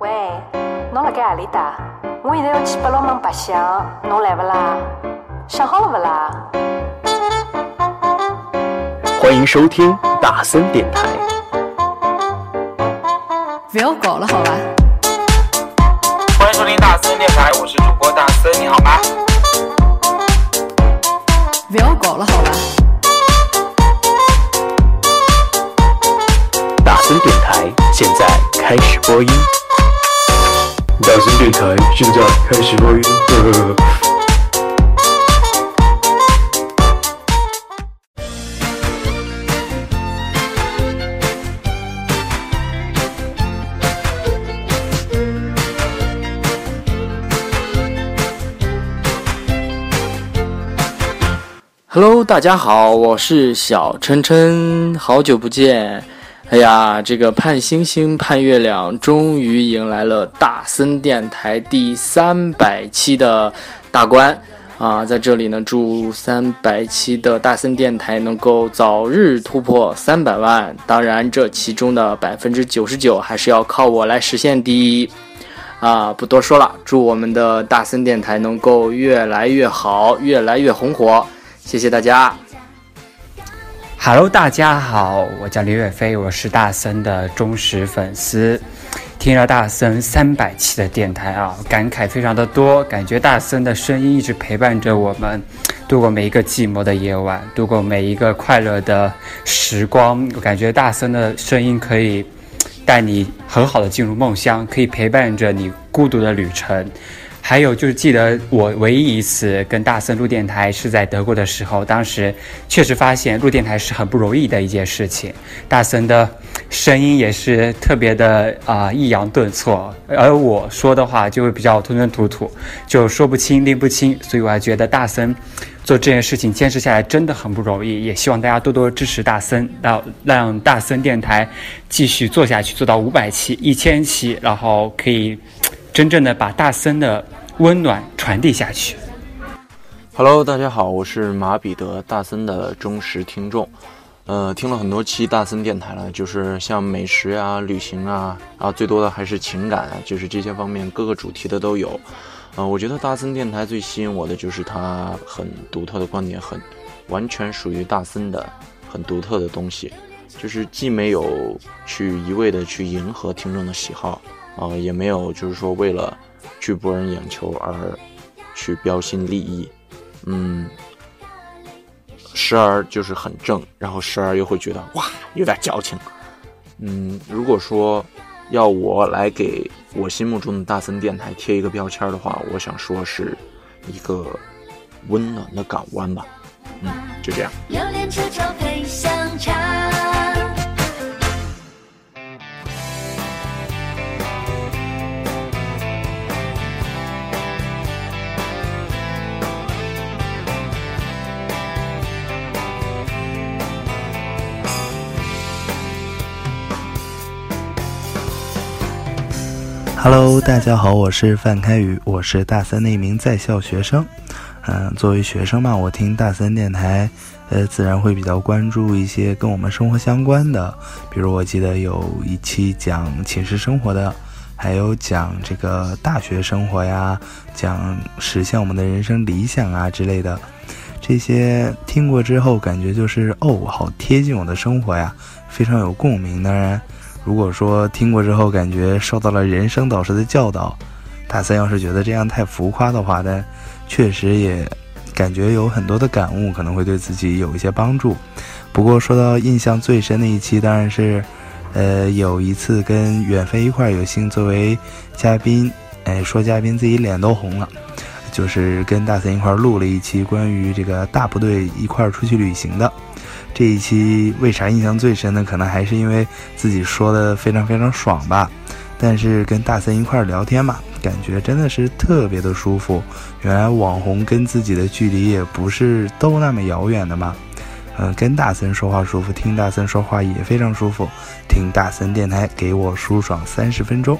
喂，侬辣盖何里搭？我现在要去八龙门白相，侬来勿啦？想好了勿啦？欢迎收听大森电台。不要搞了，好吧？欢迎收听大森电台，我是主播大森，你好吗？不要搞了，好吧？大森电台现在开始播音。大森电台现在开始播音。呵呵 Hello，大家好，我是小琛琛，好久不见。哎呀，这个盼星星盼月亮，终于迎来了大森电台第三百期的大关啊！在这里呢，祝三百期的大森电台能够早日突破三百万。当然，这其中的百分之九十九还是要靠我来实现的。啊，不多说了，祝我们的大森电台能够越来越好，越来越红火。谢谢大家。Hello，大家好，我叫李远飞，我是大森的忠实粉丝。听了大森三百期的电台啊，感慨非常的多，感觉大森的声音一直陪伴着我们，度过每一个寂寞的夜晚，度过每一个快乐的时光。我感觉大森的声音可以带你很好的进入梦乡，可以陪伴着你孤独的旅程。还有就是记得我唯一一次跟大森录电台是在德国的时候，当时确实发现录电台是很不容易的一件事情。大森的声音也是特别的啊、抑扬顿挫，而我说的话就会比较吞吞吐吐，就说不清拎不清，所以我还觉得大森做这件事情坚持下来真的很不容易。也希望大家多多支持大森，让让大森电台继续做下去，做到五百期、一千期，然后可以真正的把大森的温暖传递下去。Hello，大家好，我是马彼得，大森的忠实听众。呃，听了很多期大森电台了，就是像美食啊、旅行啊，然后最多的还是情感，就是这些方面各个主题的都有。呃，我觉得大森电台最吸引我的就是它很独特的观点，很完全属于大森的很独特的东西，就是既没有去一味的去迎合听众的喜好，啊、也没有就是说为了去博人眼球而去标新立异。嗯，时而就是很正，然后时而又会觉得哇有点矫情。嗯，如果说要我来给我心目中的大森电台贴一个标签的话，我想说是一个温暖的港湾吧。嗯，就这样。Hello，大家好，我是范开宇，我是大三的一名在校学生。嗯，作为学生嘛，我听大三电台，呃，自然会比较关注一些跟我们生活相关的，比如我记得有一期讲寝室生活的，还有讲这个大学生活呀，讲实现我们的人生理想啊之类的。这些听过之后，感觉就是哦，好贴近我的生活呀，非常有共鸣。当然，如果说听过之后感觉受到了人生导师的教导，大三要是觉得这样太浮夸的话，但确实也感觉有很多的感悟，可能会对自己有一些帮助。不过说到印象最深的一期，当然是，呃，有一次跟远飞一块儿有幸作为嘉宾，哎，说嘉宾自己脸都红了。就是跟大森一块录了一期关于这个大部队一块出去旅行的这一期，为啥印象最深呢？可能还是因为自己说的非常非常爽吧。但是跟大森一块聊天嘛，感觉真的是特别的舒服。原来网红跟自己的距离也不是都那么遥远的嘛。呃，跟大森说话舒服，听大森说话也非常舒服。听大森电台给我舒爽三十分钟。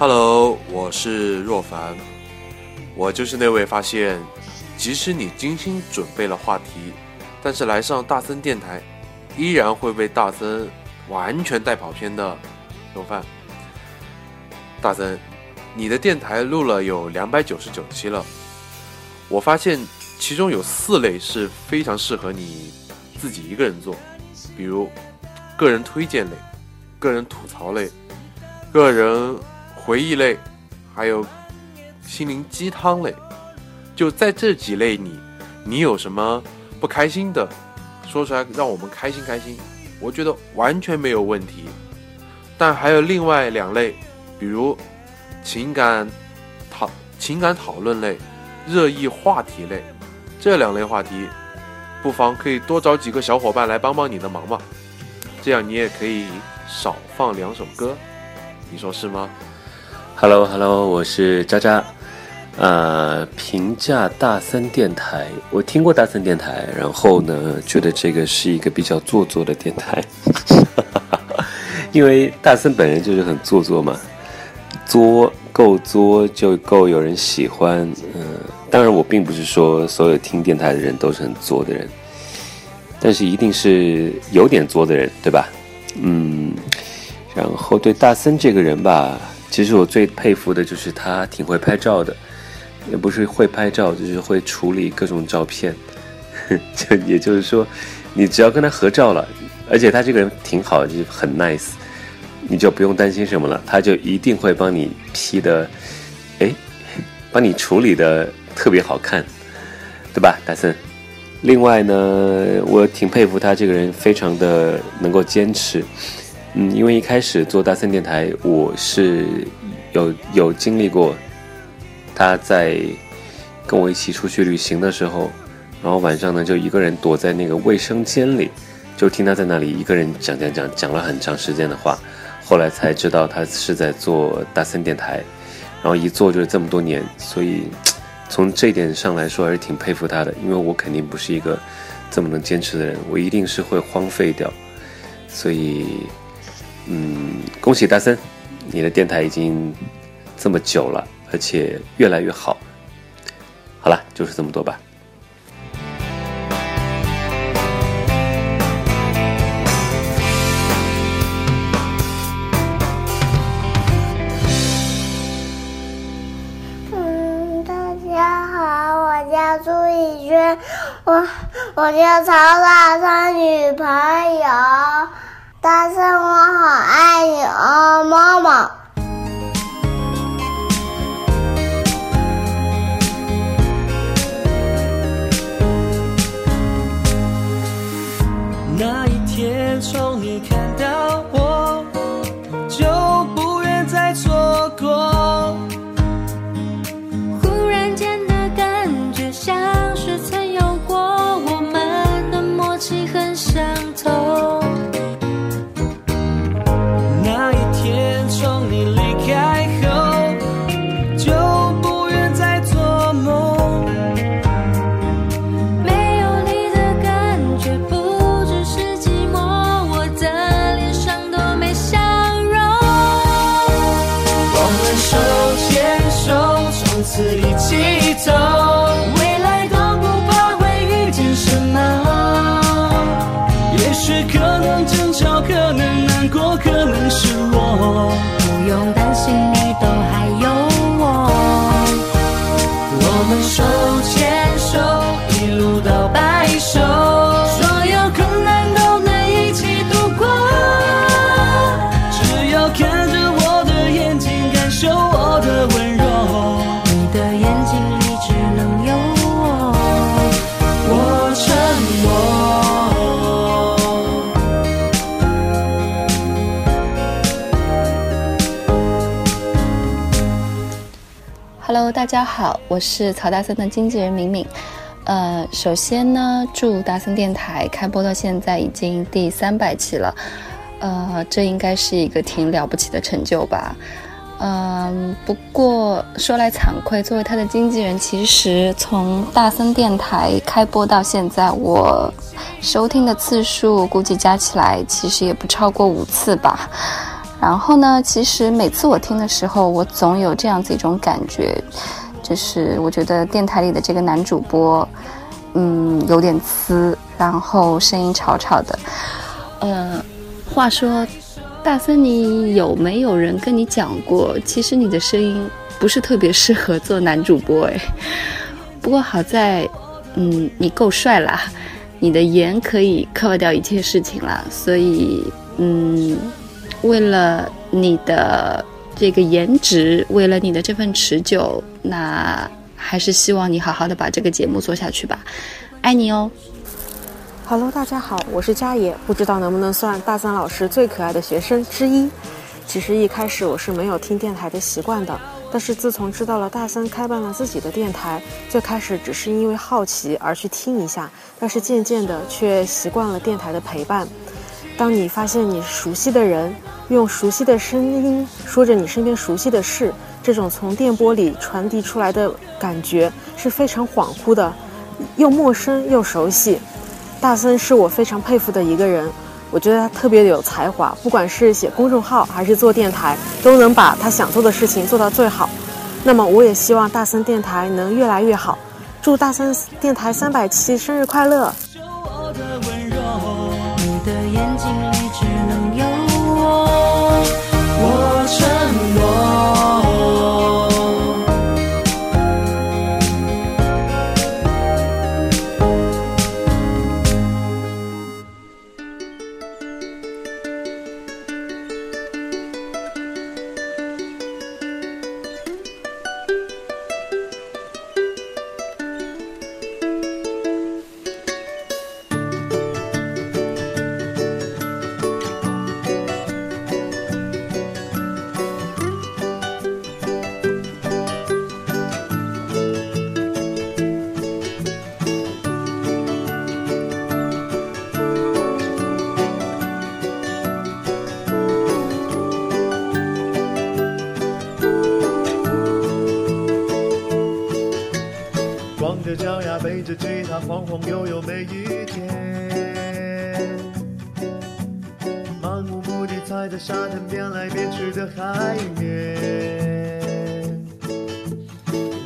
Hello，我是若凡，我就是那位发现，即使你精心准备了话题，但是来上大森电台，依然会被大森完全带跑偏的若凡。大森，你的电台录了有两百九十九期了，我发现其中有四类是非常适合你自己一个人做，比如个人推荐类、个人吐槽类、个人回忆类，还有心灵鸡汤类。就在这几类里，你有什么不开心的，说出来让我们开心开心，我觉得完全没有问题。但还有另外两类，比如情感讨情感讨论类、热议话题类，这两类话题，不妨可以多找几个小伙伴来帮帮你的忙嘛。这样你也可以少放两首歌，你说是吗？Hello Hello，我是渣渣。呃，评价大森电台，我听过大森电台，然后呢，觉得这个是一个比较做作的电台。因为大森本人就是很做作嘛，作够作就够有人喜欢。嗯，当然我并不是说所有听电台的人都是很作的人，但是一定是有点作的人，对吧？嗯，然后对大森这个人吧，其实我最佩服的就是他挺会拍照的，也不是会拍照，就是会处理各种照片。就也就是说，你只要跟他合照了。而且他这个人挺好，就很 nice，你就不用担心什么了，他就一定会帮你 P 的，哎，帮你处理的特别好看，对吧，大森？另外呢，我挺佩服他这个人，非常的能够坚持。嗯，因为一开始做大森电台，我是有有经历过，他在跟我一起出去旅行的时候，然后晚上呢就一个人躲在那个卫生间里。就听他在那里一个人讲讲讲讲了很长时间的话，后来才知道他是在做大森电台，然后一做就是这么多年，所以从这点上来说还是挺佩服他的。因为我肯定不是一个这么能坚持的人，我一定是会荒废掉。所以，嗯，恭喜大森，你的电台已经这么久了，而且越来越好。好了，就是这么多吧。大家好我叫朱宇轩我我叫曹大森女朋友，大森我好爱你哦，妈妈。那一天从你开大家好，我是曹大森的经纪人敏敏。呃，首先呢，祝大森电台开播到现在已经第三百期了，呃，这应该是一个挺了不起的成就吧。嗯，不过说来惭愧，作为他的经纪人，其实从大森电台开播到现在，我收听的次数估计加起来其实也不超过五次吧。然后呢，其实每次我听的时候，我总有这样子一种感觉，就是我觉得电台里的这个男主播，嗯，有点呲，然后声音吵吵的。嗯，话说，大森，你有没有人跟你讲过，其实你的声音不是特别适合做男主播？哎，不过好在，嗯，你够帅啦，你的颜可以 cover 掉一切事情啦。所以，嗯，为了你的这个颜值，为了你的这份持久，那还是希望你好好的把这个节目做下去吧。爱你哦。Hello，大家好，我是佳野，不知道能不能算大三老师最可爱的学生之一。其实一开始我是没有听电台的习惯的，但是自从知道了大三开办了自己的电台，最开始只是因为好奇而去听一下，但是渐渐的却习惯了电台的陪伴。当你发现你熟悉的人用熟悉的声音说着你身边熟悉的事，这种从电波里传递出来的感觉是非常恍惚的，又陌生又熟悉。大森是我非常佩服的一个人，我觉得他特别有才华，不管是写公众号还是做电台，都能把他想做的事情做到最好。那么我也希望大森电台能越来越好，祝大森电台三百期生日快乐！沙滩变来变去的海面，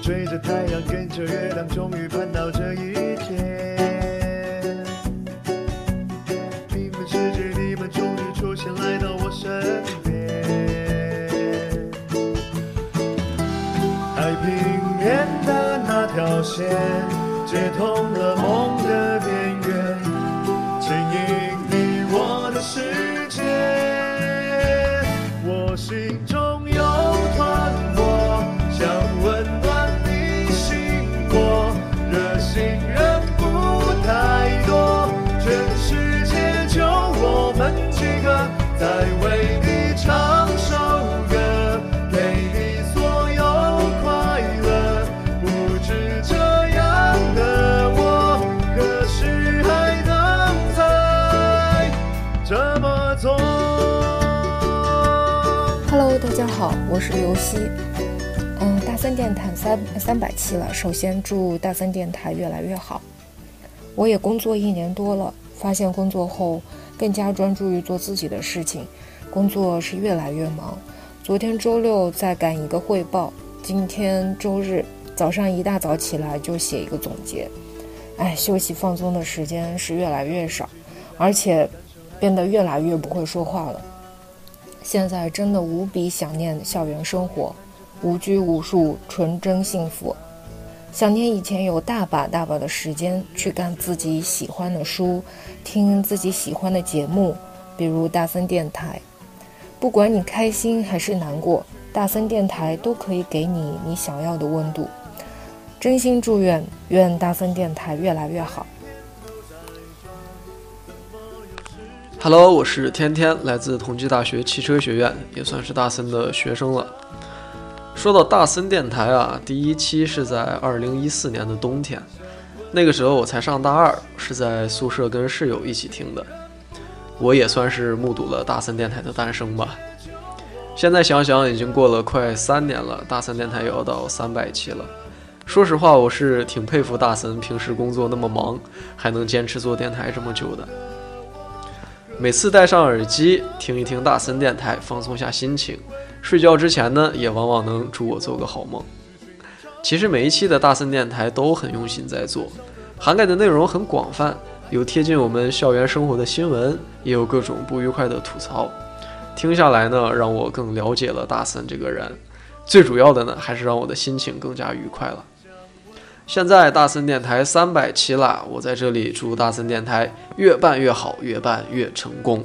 追着太阳跟着月亮，终于盼到这一天。你们世界，你们终于出现，来到我身边。太平面的那条线，接通了梦的好，我是刘希。嗯，大森电台三三百期了，首先祝大森电台越来越好。我也工作一年多了，发现工作后更加专注于做自己的事情，工作是越来越忙。昨天周六在赶一个汇报，今天周日早上一大早起来就写一个总结。哎，休息放松的时间是越来越少，而且变得越来越不会说话了。现在真的无比想念校园生活，无拘无束，纯真幸福。想念以前有大把大把的时间去干自己喜欢的书，听自己喜欢的节目，比如大森电台。不管你开心还是难过，大森电台都可以给你你想要的温度。真心祝愿，愿大森电台越来越好。Hello，我是天天，来自同济大学汽车学院，也算是大森的学生了。说到大森电台啊，第一期是在二零一四年的冬天，那个时候我才上大二，是在宿舍跟室友一起听的。我也算是目睹了大森电台的诞生吧。现在想想，已经过了快三年了，大森电台也要到三百期了。说实话，我是挺佩服大森，平时工作那么忙，还能坚持做电台这么久的。每次戴上耳机听一听大森电台，放松下心情。睡觉之前呢，也往往能祝我做个好梦。其实每一期的大森电台都很用心在做，涵盖的内容很广泛，有贴近我们校园生活的新闻，也有各种不愉快的吐槽。听下来呢，让我更了解了大森这个人。最主要的呢，还是让我的心情更加愉快了。现在大森电台三百期了，我在这里祝大森电台越办越好，越办越成功。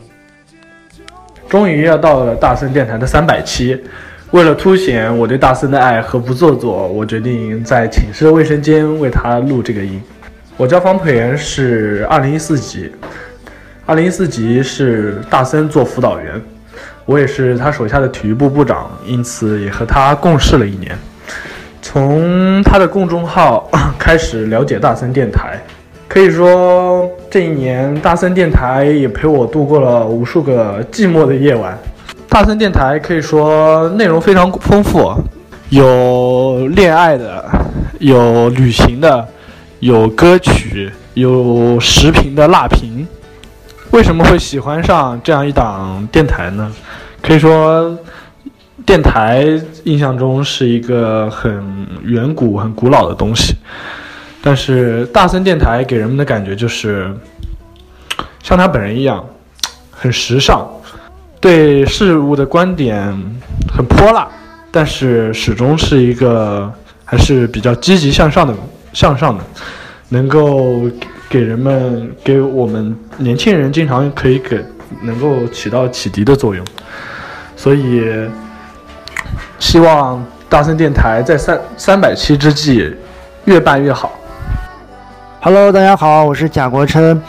终于要到了大森电台的三百期，为了凸显我对大森的爱和不做作，我决定在寝室的卫生间为他录这个音。我叫方培元，是二零一四级，二零一四级是大森做辅导员，我也是他手下的体育部部长，因此也和他共事了一年。从他的公众号 开始了解大森电台，可以说这一年大森电台也陪我度过了无数个寂寞的夜晚。大森电台可以说内容非常丰富，有恋爱的，有旅行的，有歌曲，有时评的辣评。为什么会喜欢上这样一档电台呢？可以说。电台印象中是一个很远古、很古老的东西，但是大森电台给人们的感觉就是像他本人一样，很时尚，对事物的观点很泼辣，但是始终是一个还是比较积极向上的、向上的，能够给人们、给我们年轻人经常可以给能够起到启迪的作用，所以。希望大森电台在三三百期之际越办越好。Hello，大家好，我是贾国琛。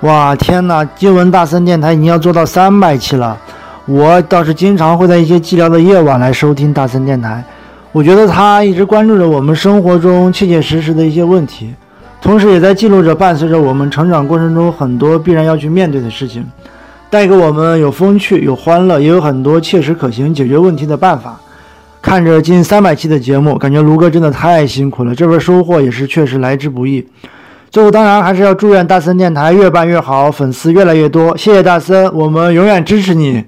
哇，天哪！听闻大森电台已经要做到三百期了。我倒是经常会在一些寂寥的夜晚来收听大森电台。我觉得他一直关注着我们生活中切切实实的一些问题，同时也在记录着伴随着我们成长过程中很多必然要去面对的事情，带给我们有风趣、有欢乐，也有很多切实可行解决问题的办法。看着近三百期的节目，感觉卢哥真的太辛苦了，这份收获也是确实来之不易。最后，当然还是要祝愿大森电台越办越好，粉丝越来越多。谢谢大森，我们永远支持你。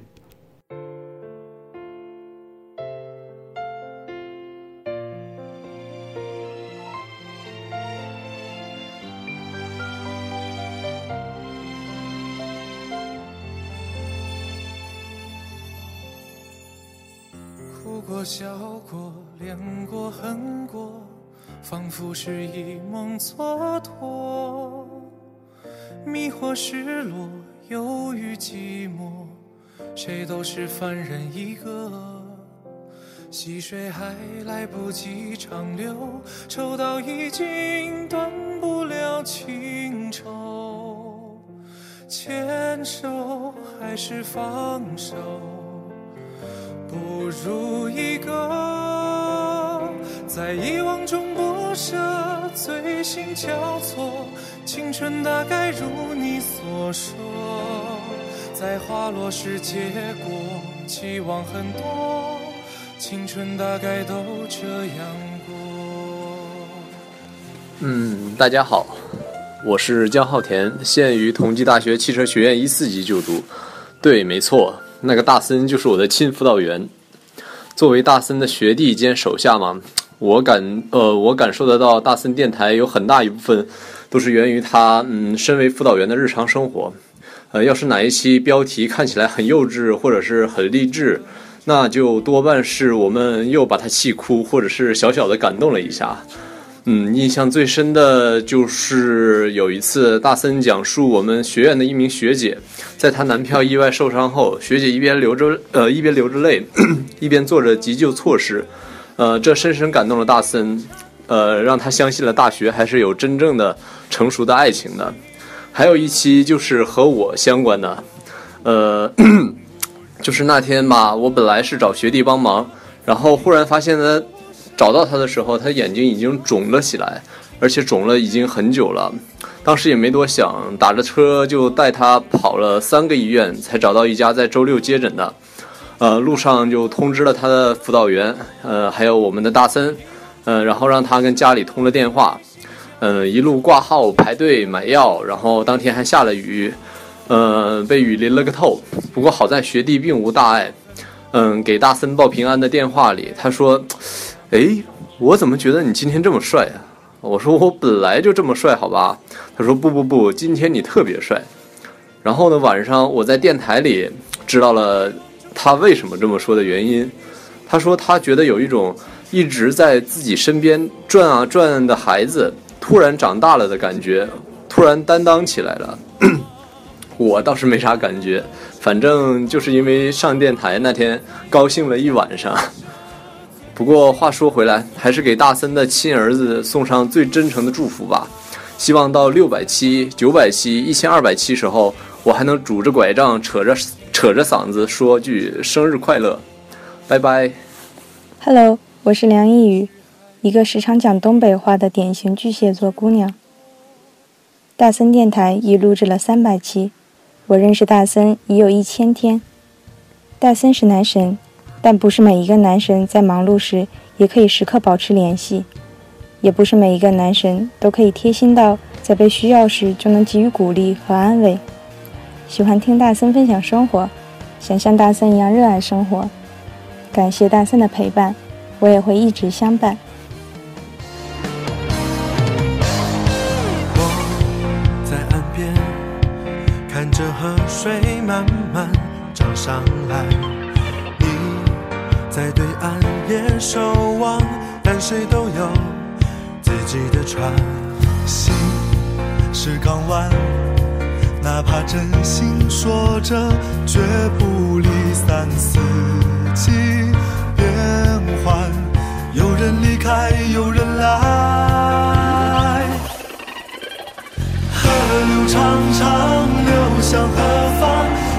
蹉跎。迷惑，失落，忧郁，寂寞，谁都是凡人一个。细水还来不及长流，抽刀已经断不了情愁。牵手还是放手？不如一个在遗忘中不舍，醉心交错，青春大概如你所说，在花落时结果，期望很多，青春大概都这样过。嗯，大家好，我是江浩田，现于同济大学汽车学院一四级就读。对，没错。那个大森就是我的亲辅导员，作为大森的学弟兼手下嘛，我感呃我感受得到大森电台有很大一部分都是源于他嗯身为辅导员的日常生活，呃要是哪一期标题看起来很幼稚或者是很励志，那就多半是我们又把他气哭或者是小小的感动了一下。嗯，印象最深的就是有一次大森讲述我们学院的一名学姐，在她男票意外受伤后，学姐一边流着呃一边流着泪，一边做着急救措施，呃，这深深感动了大森，呃，让他相信了大学还是有真正的成熟的爱情的。还有一期就是和我相关的，呃，就是那天吧，我本来是找学弟帮忙，然后忽然发现呢。找到他的时候，他眼睛已经肿了起来，而且肿了已经很久了。当时也没多想，打着车就带他跑了三个医院，才找到一家在周六接诊的。呃，路上就通知了他的辅导员，呃，还有我们的大森，呃，然后让他跟家里通了电话。嗯，一路挂号排队买药，然后当天还下了雨，呃，被雨淋了个透。不过好在学弟并无大碍。嗯，给大森报平安的电话里，他说。哎，我怎么觉得你今天这么帅啊？我说我本来就这么帅，好吧？他说不不不，今天你特别帅。然后呢，晚上我在电台里知道了他为什么这么说的原因。他说他觉得有一种一直在自己身边转啊转的孩子突然长大了的感觉，突然担当起来了。我倒是没啥感觉，反正就是因为上电台那天高兴了一晚上。不过话说回来，还是给大森的亲儿子送上最真诚的祝福吧。希望到六百期、九百期、一千二百期时候，我还能拄着拐杖，扯着扯着嗓子说句生日快乐。拜拜。Hello，我是梁一宇，一个时常讲东北话的典型巨蟹座姑娘。大森电台已录制了三百期，我认识大森已有一千天。大森是男神，但不是每一个男神在忙碌时也可以时刻保持联系，也不是每一个男神都可以贴心到在被需要时就能给予鼓励和安慰。喜欢听大森分享生活，想像大森一样热爱生活。感谢大森的陪伴，我也会一直相伴。我在岸边看着河水慢慢涨上来，你在对岸也守望，但谁都有自己的船。心是港湾，哪怕真心说着，绝不离散四季变换。有人离开，有人来。河流长长流向何方？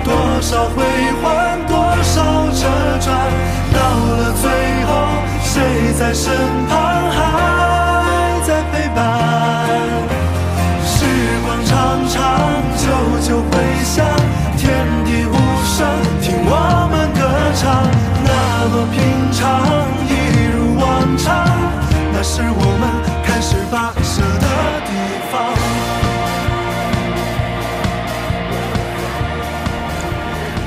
多少回环，多少折转，到了最后，谁在身旁还在陪伴？久久回响，天地无声，听我们歌唱，那么平常，一如往常，那是我们开始跋涉的地方。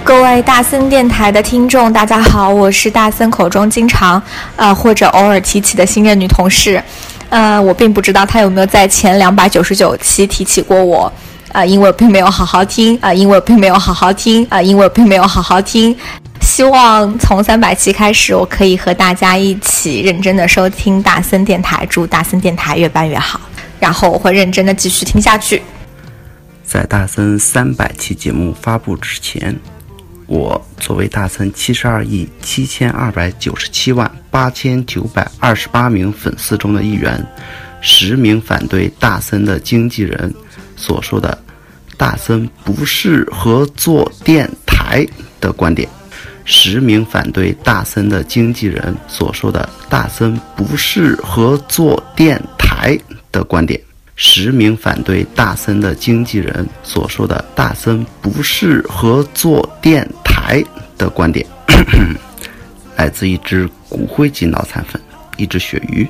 各位大森电台的听众，大家好，我是大森口中经常呃或者偶尔提起的新任女同事，呃，我并不知道她有没有在前两百九十九期提起过我，啊、因为我并没有好好听，啊、因为我并没有好好听，啊、因为我并没有好好听。希望从三百期开始，我可以和大家一起认真的收听大森电台，祝大森电台越办越好。然后我会认真的继续听下去。在大森三百期节目发布之前，我作为大森七十二亿七千二百九十七万八千九百二十八名粉丝中的一员，实名反对大森的经纪人所说的“大森不适合做电台”的观点。实名反对大森的经纪人所说的“大森不适合做电台”的观点。实名反对大森的经纪人所说的“大森不适合做电台”的观点，来自一只骨灰级脑残粉，一只鳕鱼。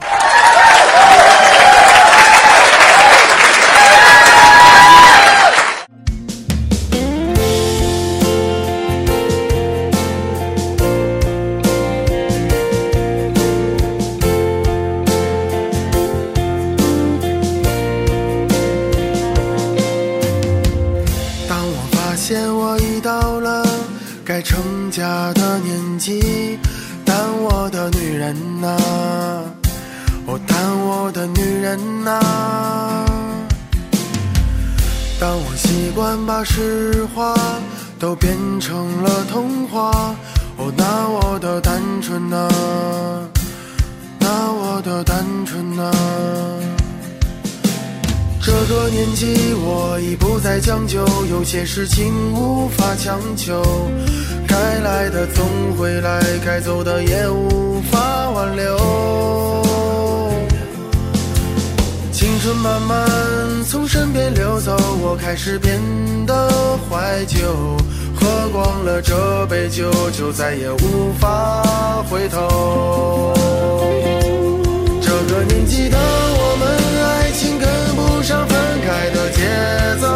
实话都变成了童话，哦，那我的单纯呐、那我的单纯呐、这个年纪，我已不再将就，有些事情无法强求，该来的总会来，该走的也无法挽留。青春慢慢，开始变得怀旧，喝光了这杯酒，就再也无法回头。这个年纪的我们，爱情跟不上分开的节奏。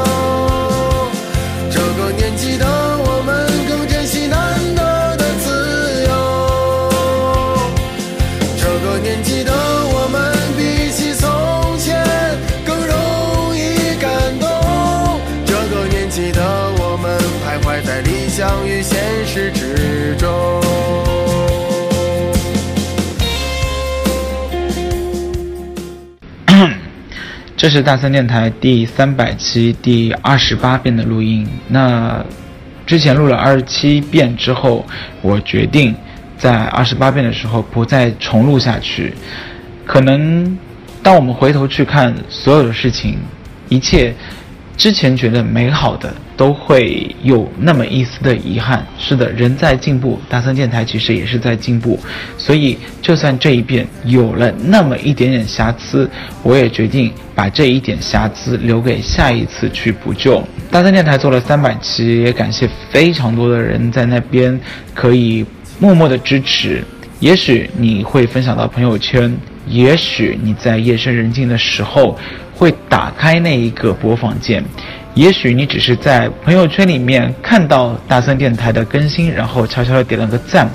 现实之中。这是大三电台第三百期第二十八遍的录音。那之前录了二十七遍之后我决定在二十八遍的时候不再重录下去。可能当我们回头去看所有的事情一切之前觉得美好的。都会有那么一丝的遗憾。是的，人在进步，大森电台其实也是在进步。所以，就算这一遍有了那么一点点瑕疵，我也决定把这一点瑕疵留给下一次去补救。大森电台做了三百期，也感谢非常多的人在那边可以默默的支持。也许你会分享到朋友圈，也许你在夜深人静的时候会打开那一个播放键。也许你只是在朋友圈里面看到大森电台的更新，然后悄悄的点了个赞；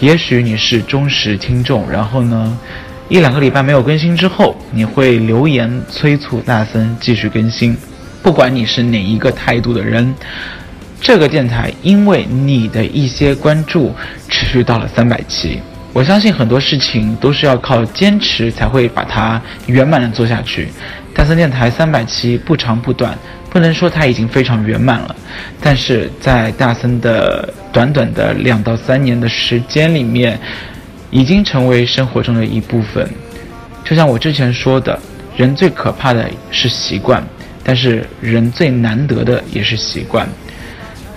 也许你是忠实听众，然后呢，一两个礼拜没有更新之后，你会留言催促大森继续更新。不管你是哪一个态度的人，这个电台因为你的一些关注，持续到了三百期。我相信很多事情都是要靠坚持才会把它圆满的做下去。大森电台三百期不长不短。不能说它已经非常圆满了，但是在大森的短短的两到三年的时间里面，已经成为生活中的一部分。就像我之前说的，人最可怕的是习惯，但是人最难得的也是习惯。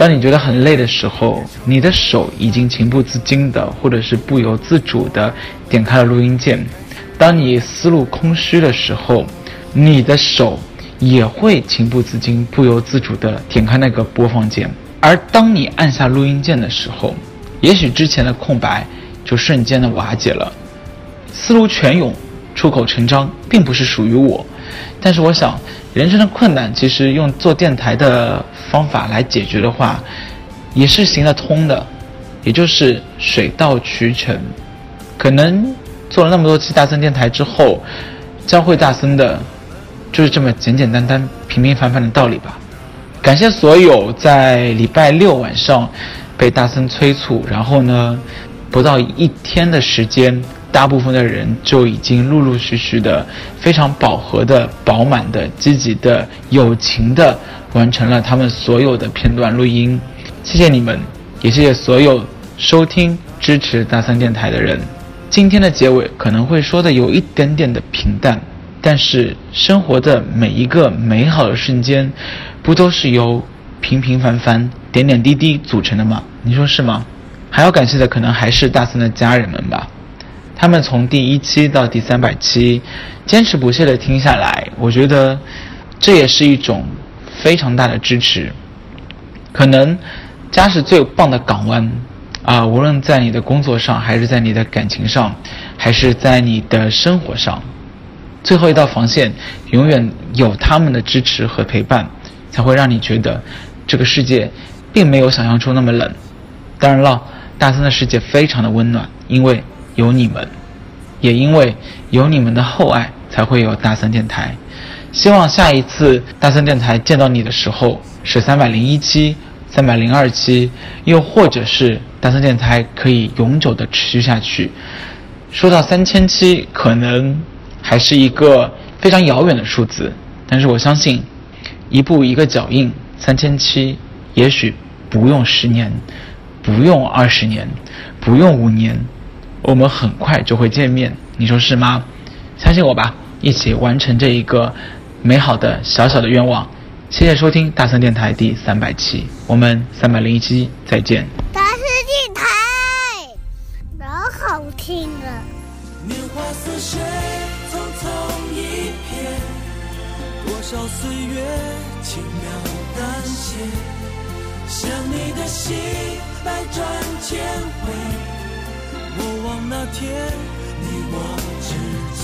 当你觉得很累的时候，你的手已经情不自禁的，或者是不由自主的点开了录音键；当你思路空虚的时候，你的手。也会情不自禁、不由自主地点开那个播放键，而当你按下录音键的时候，也许之前的空白就瞬间的瓦解了，思路泉涌、出口成章，并不是属于我。但是我想，人生的困难其实用做电台的方法来解决的话，也是行得通的，也就是水到渠成。可能做了那么多期大森电台之后，教会大森的。就是这么简简单单、平平凡凡的道理吧。感谢所有在礼拜六晚上被大森催促，然后呢，不到一天的时间，大部分的人就已经陆陆续续的、非常饱和的、饱满的、积极的、友情的完成了他们所有的片段录音。谢谢你们，也谢谢所有收听、支持大三电台的人。今天的结尾可能会说的有一点点的平淡。但是生活的每一个美好的瞬间，不都是由平平凡凡、点点滴滴组成的吗？你说是吗？还要感谢的可能还是大三的家人们吧。他们从第一期到第三百期，坚持不懈的听下来，我觉得这也是一种非常大的支持。可能家是最棒的港湾啊，无论在你的工作上，还是在你的感情上，还是在你的生活上。最后一道防线，永远有他们的支持和陪伴，才会让你觉得这个世界并没有想象中那么冷。当然了，大森的世界非常的温暖，因为有你们，也因为有你们的厚爱，才会有大森电台。希望下一次大森电台见到你的时候是三百零一期、三百零二期，又或者是大森电台可以永久的持续下去。说到三千期，可能。还是一个非常遥远的数字，但是我相信，一步一个脚印，三千期，也许不用十年，不用二十年，不用五年，我们很快就会见面，你说是吗？相信我吧，一起完成这一个美好的小小的愿望。谢谢收听大森电台第三百期，我们三百零一期再见。大森电台，老好听了。年华似水。匆匆一瞥，多少岁月轻描淡写，想你的心百转千回，莫忘那天你我之间。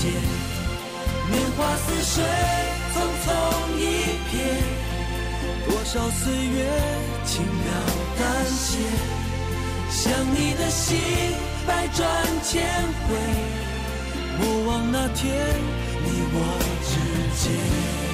年华似水，匆匆一瞥，多少岁月轻描淡写，想你的心百转千回。莫忘那天，你我之间。